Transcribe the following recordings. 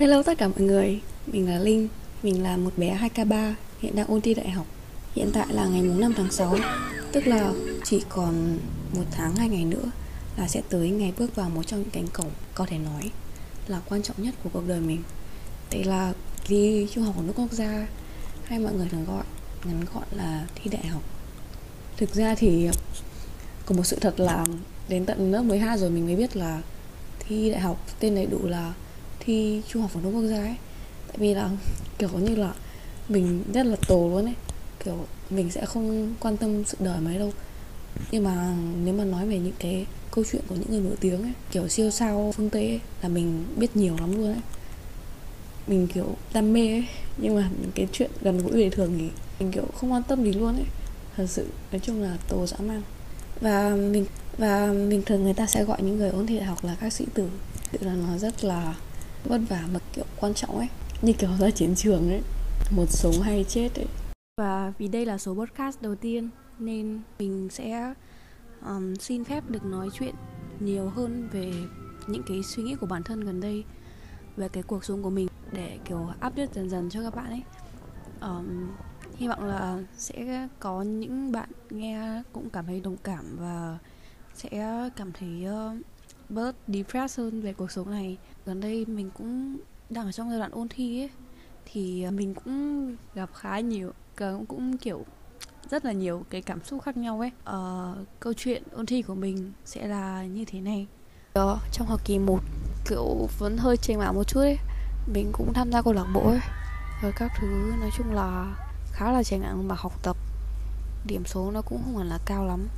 Hello tất cả mọi người, mình là Linh, mình là một bé 2K3, hiện đang ôn thi đại học. Hiện tại là ngày 5 tháng 6, tức là chỉ còn một tháng hai ngày nữa là sẽ tới ngày bước vào một trong những cánh cổng có thể nói là quan trọng nhất của cuộc đời mình. Đấy là thi trung học của nước quốc gia hay mọi người thường gọi ngắn gọn là thi đại học. Thực ra thì có một sự thật là đến tận lớp 12 rồi mình mới biết là thi đại học tên đầy đủ là thi trung học phổ thông quốc gia ấy. Tại vì là kiểu như là mình rất là tổ luôn ấy. Kiểu mình sẽ không quan tâm sự đời mấy đâu. Nhưng mà nếu mà nói về những cái câu chuyện của những người nổi tiếng ấy kiểu siêu sao phương tây ấy, là mình biết nhiều lắm luôn ấy. Mình kiểu đam mê ấy. Nhưng mà cái chuyện gần gũi đời thường thì mình kiểu không quan tâm gì luôn ấy. Thật sự nói chung là tổ dã man. Và mình và bình thường người ta sẽ gọi những người ôn thi đại học là các sĩ tử. Tự là nó rất là vất vả mà kiểu quan trọng ấy. Như kiểu ra chiến trường ấy một sống hay chết ấy. Và vì đây là số podcast đầu tiên nên mình sẽ um, xin phép được nói chuyện nhiều hơn về những cái suy nghĩ của bản thân gần đây về cái cuộc sống của mình để kiểu update dần dần cho các bạn ấy. Um, hy vọng là sẽ có những bạn nghe cũng cảm thấy đồng cảm và sẽ cảm thấy uh, bớt depressed hơn về cuộc sống này gần đây mình cũng đang ở trong giai đoạn ôn thi ấy thì à, mình cũng gặp khá nhiều cũng cũng kiểu rất là nhiều cái cảm xúc khác nhau ấy. Ờ, câu chuyện ôn thi của mình sẽ là như thế này. Đó trong học kỳ 1 kiểu vẫn hơi chênh mảng một chút ấy mình cũng tham gia câu lạc bộ ấy rồi các thứ nói chung là khá là chênh mảng mà học tập. Điểm số nó cũng không hẳn là cao lắm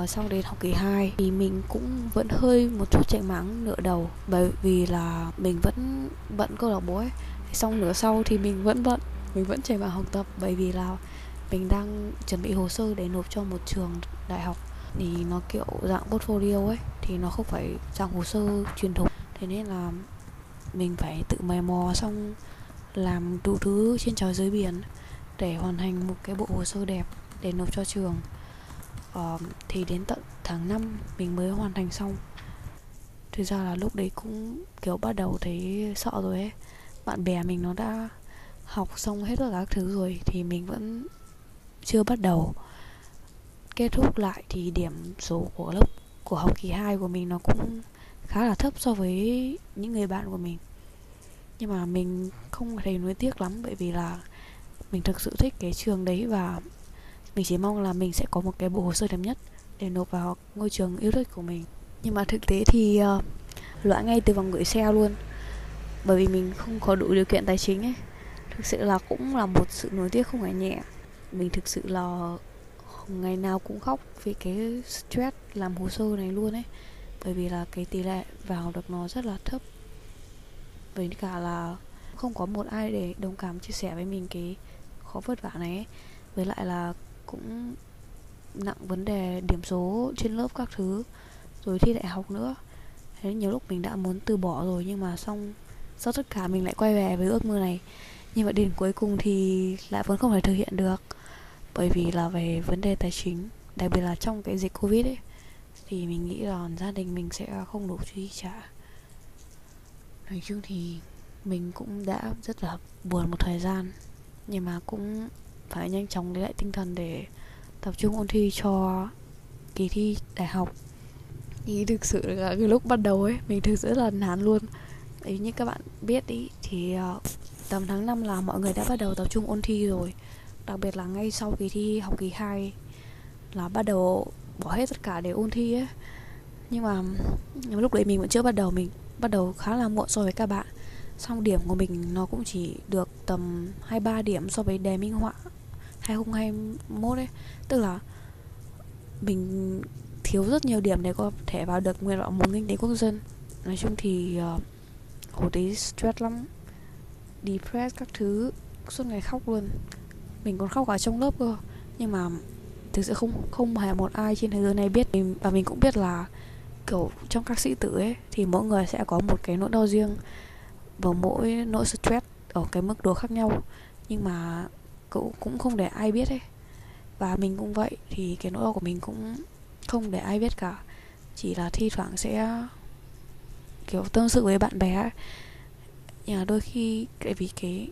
và sau đến học kỳ 2 thì mình cũng vẫn hơi một chút chạy mắng nửa đầu, bởi vì là mình vẫn bận câu lạc bộ ấy. Xong nửa sau thì mình vẫn bận, mình vẫn chạy vào học tập, bởi vì là mình đang chuẩn bị hồ sơ để nộp cho một trường đại học. Thì nó kiểu dạng portfolio ấy, thì nó không phải dạng hồ sơ truyền thống. Thế nên là mình phải tự mày mò xong làm đủ thứ trên trời dưới biển để hoàn thành một cái bộ hồ sơ đẹp để nộp cho trường uh, thì đến tận tháng 5 mình mới hoàn thành xong. Thực ra là lúc đấy cũng kiểu bắt đầu thấy sợ rồi ấy. Bạn bè mình nó đã học xong hết tất cả các thứ rồi thì mình vẫn chưa bắt đầu. Kết thúc lại thì điểm số của lớp của học kỳ 2 của mình nó cũng khá là thấp so với những người bạn của mình. Nhưng mà mình không thấy nuối tiếc lắm bởi vì là mình thực sự thích cái trường đấy và mình chỉ mong là mình sẽ có một cái bộ hồ sơ đẹp nhất để nộp vào ngôi trường yêu thích của mình. Nhưng mà thực tế thì ờ, uh, loại ngay từ vòng gửi xe luôn. Bởi vì mình không có đủ điều kiện tài chính ấy. Thực sự là cũng là một sự nối tiếc không hề nhẹ. Mình thực sự là ngày nào cũng khóc vì cái stress làm hồ sơ này luôn ấy. Bởi vì là cái tỷ lệ vào được nó rất là thấp. Với cả là không có một ai để đồng cảm chia sẻ với mình cái khó vất vả này ấy. với lại là cũng nặng vấn đề điểm số trên lớp các thứ, rồi thi đại học nữa. Thế nhiều lúc mình đã muốn từ bỏ rồi, nhưng mà xong, sau tất cả mình lại quay về với ước mơ này. Nhưng mà đến cuối cùng thì lại vẫn không thể thực hiện được, bởi vì là về vấn đề tài chính, đặc biệt là trong cái dịch covid ấy, thì mình nghĩ là gia đình mình sẽ không đủ chi trả. Nói chung thì mình cũng đã rất là buồn một thời gian, nhưng mà cũng phải nhanh chóng lấy lại tinh thần để tập trung ôn thi cho kỳ thi đại học. Thì thực sự là cái lúc bắt đầu ấy mình thực sự rất là nản luôn. Đấy như các bạn biết ý thì ờ, tầm tháng 5 là mọi người đã bắt đầu tập trung ôn thi rồi. Đặc biệt là ngay sau kỳ thi học kỳ 2 là bắt đầu bỏ hết tất cả để ôn thi ấy. Nhưng mà, nhưng mà lúc đấy mình vẫn chưa bắt đầu mình bắt đầu khá là muộn so với các bạn. Xong điểm của mình nó cũng chỉ được tầm 23 điểm so với đề minh họa. 2021 ấy. Tức là mình thiếu rất nhiều điểm để có thể vào được nguyện vọng môn kinh tế quốc dân. Nói chung thì uh, hồi đấy stress lắm. Depressed các thứ suốt ngày khóc luôn. Mình còn khóc cả trong lớp cơ. Nhưng mà thực sự không không hề một ai trên thế giới này biết. Và mình cũng biết là kiểu trong các sĩ tử ấy thì mỗi người sẽ có một cái nỗi đau riêng. Và mỗi nỗi stress ở cái mức độ khác nhau. Nhưng mà cậu cũng không để ai biết ấy. Và mình cũng vậy, thì cái nỗi đau của mình cũng không để ai biết cả. Chỉ là thi thoảng sẽ, kiểu, tâm sự với bạn bè ấy. nhưng mà đôi khi tại vì cái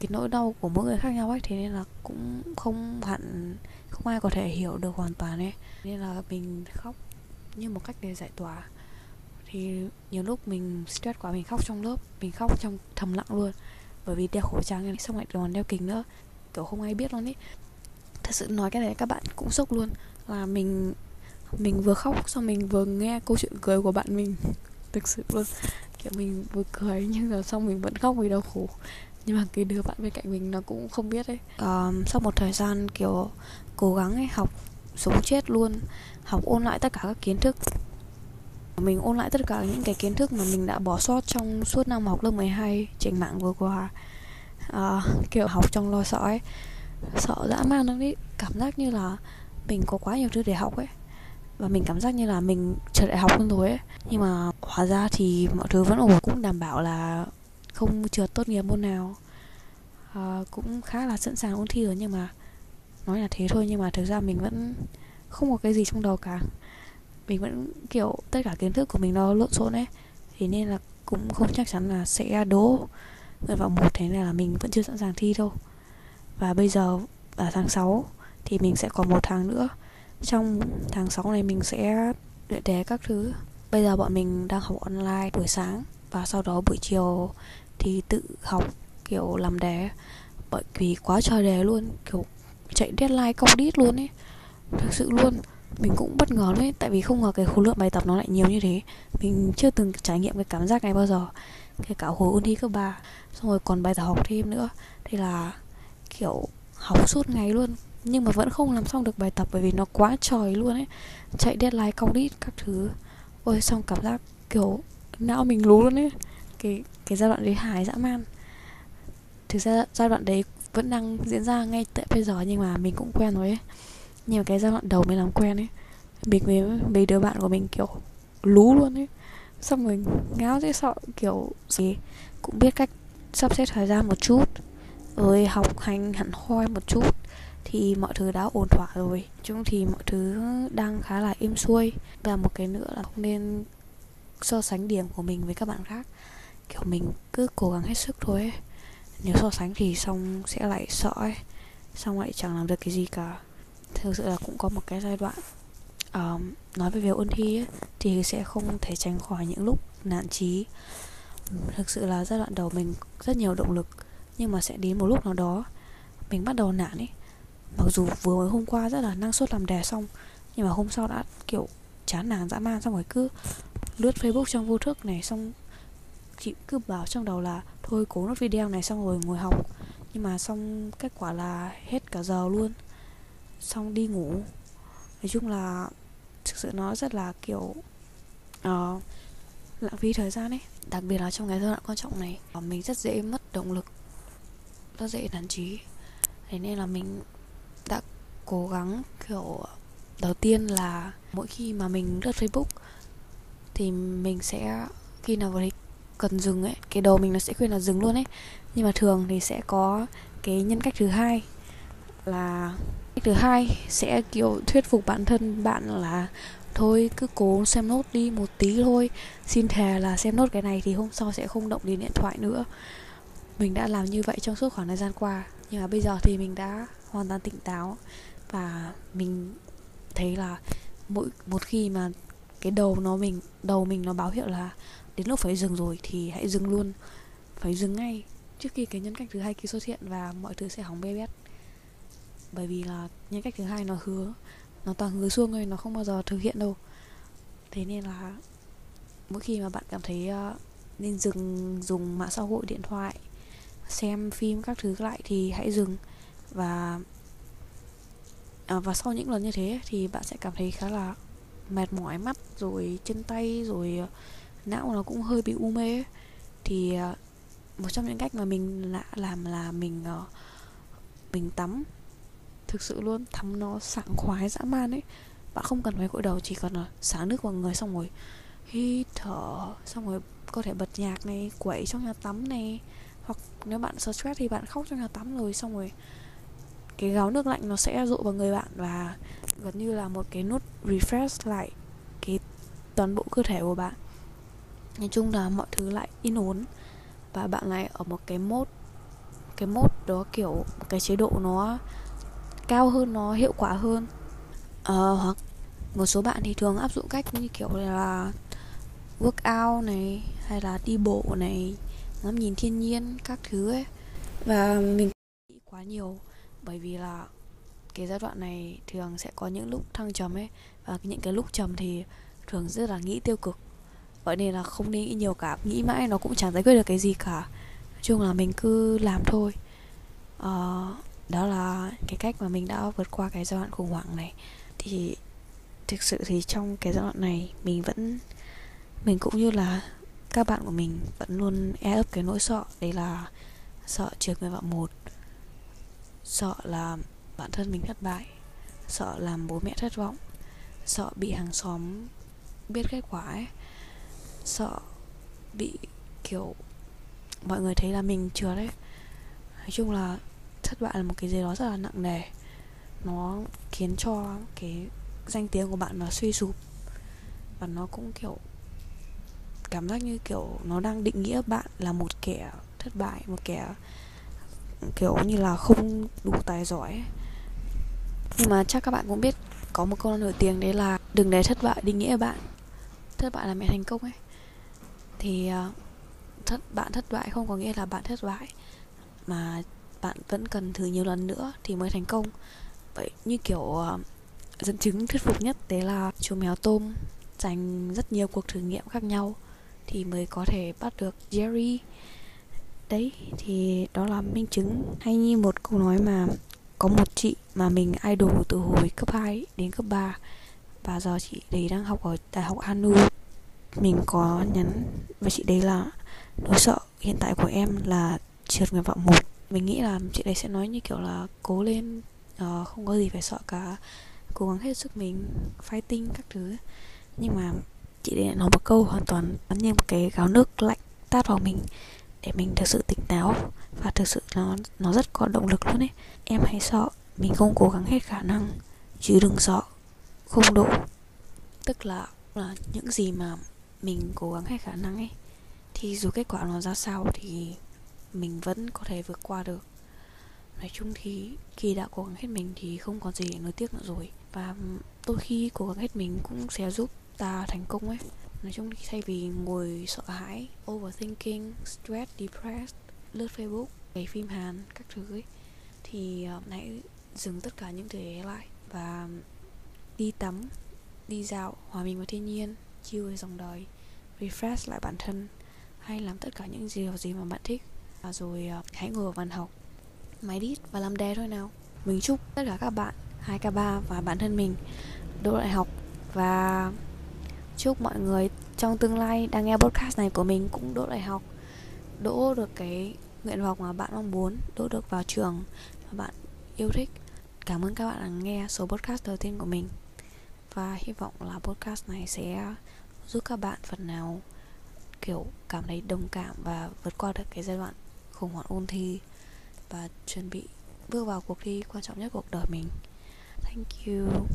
cái nỗi đau của mỗi người khác nhau ấy, thế nên là cũng không hẳn, không ai có thể hiểu được hoàn toàn ấy. Nên là mình khóc như một cách để giải tỏa. Thì nhiều lúc mình stress quá, mình khóc trong lớp, mình khóc trong thầm lặng luôn bởi vì đeo khẩu trang xong lại còn đeo kính nữa. Kiểu không ai biết luôn ý. Thật sự nói cái này các bạn cũng sốc luôn. Là mình mình vừa khóc xong mình vừa nghe câu chuyện cười của bạn mình. Thực sự luôn. Kiểu mình vừa cười nhưng mà xong mình vẫn khóc vì đau khổ. Nhưng mà cái đứa bạn bên cạnh mình nó cũng không biết ấy. Um, sau một thời gian kiểu cố gắng ấy học sống chết luôn. Học ôn lại tất cả các kiến thức mình ôn lại tất cả những cái kiến thức mà mình đã bỏ sót trong suốt năm học lớp 12 trên mạng vừa qua. À, kiểu học trong lo sợ ấy. Sợ dã man lắm đi cảm giác như là mình có quá nhiều thứ để học ấy. Và mình cảm giác như là mình trở lại học luôn rồi ấy. Nhưng mà hóa ra thì mọi thứ vẫn ổn cũng đảm bảo là không trượt tốt nghiệp môn nào. À, cũng khá là sẵn sàng ôn thi rồi nhưng mà nói là thế thôi nhưng mà thực ra mình vẫn không có cái gì trong đầu cả mình vẫn, kiểu, tất cả kiến thức của mình nó lộn xộn ấy. Thế nên là cũng không chắc chắn là sẽ đỗ nguyện vọng một, thế này là mình vẫn chưa sẵn sàng thi đâu. Và bây giờ ở tháng 6 thì mình sẽ còn một tháng nữa. Trong tháng 6 này mình sẽ luyện đề các thứ. Bây giờ bọn mình đang học online buổi sáng và sau đó buổi chiều thì tự học, kiểu, làm đề bởi vì quá trời đề luôn, kiểu, chạy deadline công đít luôn ấy. Thực sự luôn mình cũng bất ngờ đấy, tại vì không ngờ cái khối lượng bài tập nó lại nhiều như thế. Mình chưa từng trải nghiệm cái cảm giác này bao giờ, kể cả hồi ôn thi cấp ba, xong rồi còn bài tập học thêm nữa. Thì là, kiểu học suốt ngày luôn. Nhưng mà vẫn không làm xong được bài tập bởi vì nó quá trời luôn ấy. Chạy deadline công đít các thứ. Ôi, xong cảm giác, kiểu, não mình lú luôn ấy. Cái cái giai đoạn đấy hài dã man. Thực ra giai đoạn đấy vẫn đang diễn ra ngay tại bây giờ nhưng mà mình cũng quen rồi ấy nhưng mà cái giai đoạn đầu mình làm quen ấy, mình với mấy đứa bạn của mình kiểu lú luôn ấy. Xong rồi ngáo dễ sợ, kiểu gì cũng biết cách sắp xếp thời gian một chút, rồi học hành hẳn hoi một chút thì mọi thứ đã ổn thỏa rồi. Chung thì mọi thứ đang khá là êm xuôi. Và một cái nữa là không nên so sánh điểm của mình với các bạn khác. Kiểu mình cứ cố gắng hết sức thôi ấy. nếu so sánh thì xong sẽ lại sợ ấy. Xong lại chẳng làm được cái gì cả thực sự là cũng có một cái giai đoạn um, nói về việc ôn thi ấy, thì sẽ không thể tránh khỏi những lúc nản trí thực sự là giai đoạn đầu mình rất nhiều động lực nhưng mà sẽ đến một lúc nào đó mình bắt đầu nản ấy. Mặc dù vừa mới hôm qua rất là năng suất làm đề xong nhưng mà hôm sau đã kiểu chán nản dã man xong rồi cứ lướt facebook trong vô thức này xong chị cứ bảo trong đầu là thôi cố nốt video này xong rồi ngồi học. Nhưng mà xong kết quả là hết cả giờ luôn xong đi ngủ. Nói chung là thực sự nó rất là kiểu uh, lãng phí thời gian ấy. Đặc biệt là trong cái giai đoạn quan trọng này ờ, mình rất dễ mất động lực rất dễ nản trí thế nên là mình đã cố gắng kiểu đầu tiên là mỗi khi mà mình lướt facebook thì mình sẽ khi nào thấy cần dừng ấy cái đầu mình nó sẽ khuyên là dừng luôn ấy. Nhưng mà thường thì sẽ có cái nhân cách thứ hai là cách thứ hai sẽ, kiểu, thuyết phục bản thân bạn là thôi, cứ cố xem nốt đi một tí thôi, xin thề là xem nốt cái này thì hôm sau sẽ không động đến điện thoại nữa. Mình đã làm như vậy trong suốt khoảng thời gian qua, nhưng mà bây giờ thì mình đã hoàn toàn tỉnh táo và mình thấy là mỗi, một khi mà cái đầu nó mình, đầu mình nó báo hiệu là đến lúc phải dừng rồi thì hãy dừng luôn, phải dừng ngay. Trước khi cái nhân cách thứ hai kia xuất hiện và mọi thứ sẽ hỏng bê bét bởi vì là nhân cách thứ hai nó hứa nó toàn hứa xuông thôi nó không bao giờ thực hiện đâu. Thế nên là mỗi khi mà bạn cảm thấy uh, nên dừng dùng mạng xã hội điện thoại xem phim các thứ lại thì hãy dừng. Và à, và sau những lần như thế thì bạn sẽ cảm thấy khá là mệt mỏi mắt rồi chân tay rồi ờ, não nó cũng hơi bị u mê thì một trong những cách mà mình đã làm là mình mình tắm thực sự luôn tắm nó sảng khoái, dã man ấy. Bạn không cần phải gội đầu, chỉ cần là xả nước vào người xong rồi hít thở, xong rồi có thể bật nhạc này, quẩy trong nhà tắm này. Hoặc nếu bạn stress thì bạn khóc trong nhà tắm rồi, xong rồi cái gáo nước lạnh nó sẽ dội vào người bạn và gần như là một cái nút refresh lại cái toàn bộ cơ thể của bạn. Nói chung là mọi thứ lại yên ổn và bạn lại ở một cái mốt cái mốt đó kiểu, cái chế độ nó cao hơn nó hiệu quả hơn? Ờ, hoặc một số bạn thì thường áp dụng cách như kiểu là workout này hay là đi bộ này ngắm nhìn thiên nhiên các thứ ấy. Và mình nghĩ quá nhiều bởi vì là cái giai đoạn này thường sẽ có những lúc thăng trầm ấy và những cái lúc trầm thì thường rất là nghĩ tiêu cực. Vậy nên là không nên nghĩ nhiều cả nghĩ mãi nó cũng chẳng giải quyết được cái gì cả. Nói chung là mình cứ làm thôi. Uh, đó là cái cách mà mình đã vượt qua cái giai đoạn khủng hoảng này. Thì thực sự thì trong cái giai đoạn này, mình vẫn, mình cũng như là các bạn của mình vẫn luôn e ấp cái nỗi sợ. Đấy là sợ trượt nguyện vọng một, sợ là bản thân mình thất bại, sợ làm bố mẹ thất vọng, sợ bị hàng xóm biết kết quả ấy, sợ bị, kiểu, mọi người thấy là mình trượt đấy nói chung là thất bại là một cái gì đó rất là nặng nề. Nó khiến cho cái danh tiếng của bạn nó suy sụp. Và nó cũng, kiểu, cảm giác như, kiểu, nó đang định nghĩa bạn là một kẻ thất bại, một kẻ, kiểu như là không đủ tài giỏi. Nhưng mà chắc các bạn cũng biết, có một câu nổi tiếng đấy là đừng để thất bại định nghĩa bạn. Thất bại là mẹ thành công ấy. Thì ờ, thất, bạn thất bại không có nghĩa là bạn thất bại, mà bạn vẫn cần thử nhiều lần nữa thì mới thành công. Vậy như kiểu uh, dẫn chứng thuyết phục nhất đấy là chú mèo tôm dành rất nhiều cuộc thử nghiệm khác nhau thì mới có thể bắt được Jerry. Đấy thì đó là minh chứng hay như một câu nói mà có một chị mà mình idol từ hồi cấp 2 đến cấp 3 và giờ chị đấy đang học ở đại học Hanu. Mình có nhắn với chị đấy là nỗi sợ hiện tại của em là trượt nguyện vọng một mình nghĩ là chị đấy sẽ nói như kiểu là cố lên uh, không có gì phải sợ cả cố gắng hết sức mình fighting các thứ. Nhưng mà chị đấy nói một câu hoàn toàn như một cái gáo nước lạnh tát vào mình để mình thực sự tỉnh táo và thực sự nó nó rất có động lực luôn ấy. Em hãy sợ mình không cố gắng hết khả năng chứ đừng sợ không đủ tức là là những gì mà mình cố gắng hết khả năng ấy thì dù kết quả nó ra sao thì mình vẫn có thể vượt qua được. Nói chung thì khi đã cố gắng hết mình thì không còn gì để nuối tiếc nữa rồi. Và đôi khi cố gắng hết mình cũng sẽ giúp ta thành công ấy. Nói chung thì thay vì ngồi sợ hãi, overthinking, stress, depressed, lướt facebook cày phim hàn, các thứ ấy, thì ờ, hãy dừng tất cả những thứ ấy lại và đi tắm, đi dạo hòa mình với thiên nhiên, chill với dòng đời, refresh lại bản thân, hay làm tất cả những gì gì mà bạn thích và rồi à, hãy ngồi vào bàn học. Máy đít và làm đề thôi nào. Mình chúc tất cả các bạn 2K3 và bản thân mình đỗ đại học. Và chúc mọi người trong tương lai đang nghe podcast này của mình cũng đỗ đại học, đỗ được cái nguyện vọng mà bạn mong muốn, đỗ được vào trường mà bạn yêu thích. Cảm ơn các bạn đã nghe số podcast đầu tiên của mình. Và hy vọng là podcast này sẽ giúp các bạn phần nào, kiểu, cảm thấy đồng cảm và vượt qua được cái giai đoạn khủng hoảng ôn thi và chuẩn bị bước vào cuộc thi quan trọng nhất cuộc đời mình. Thank you.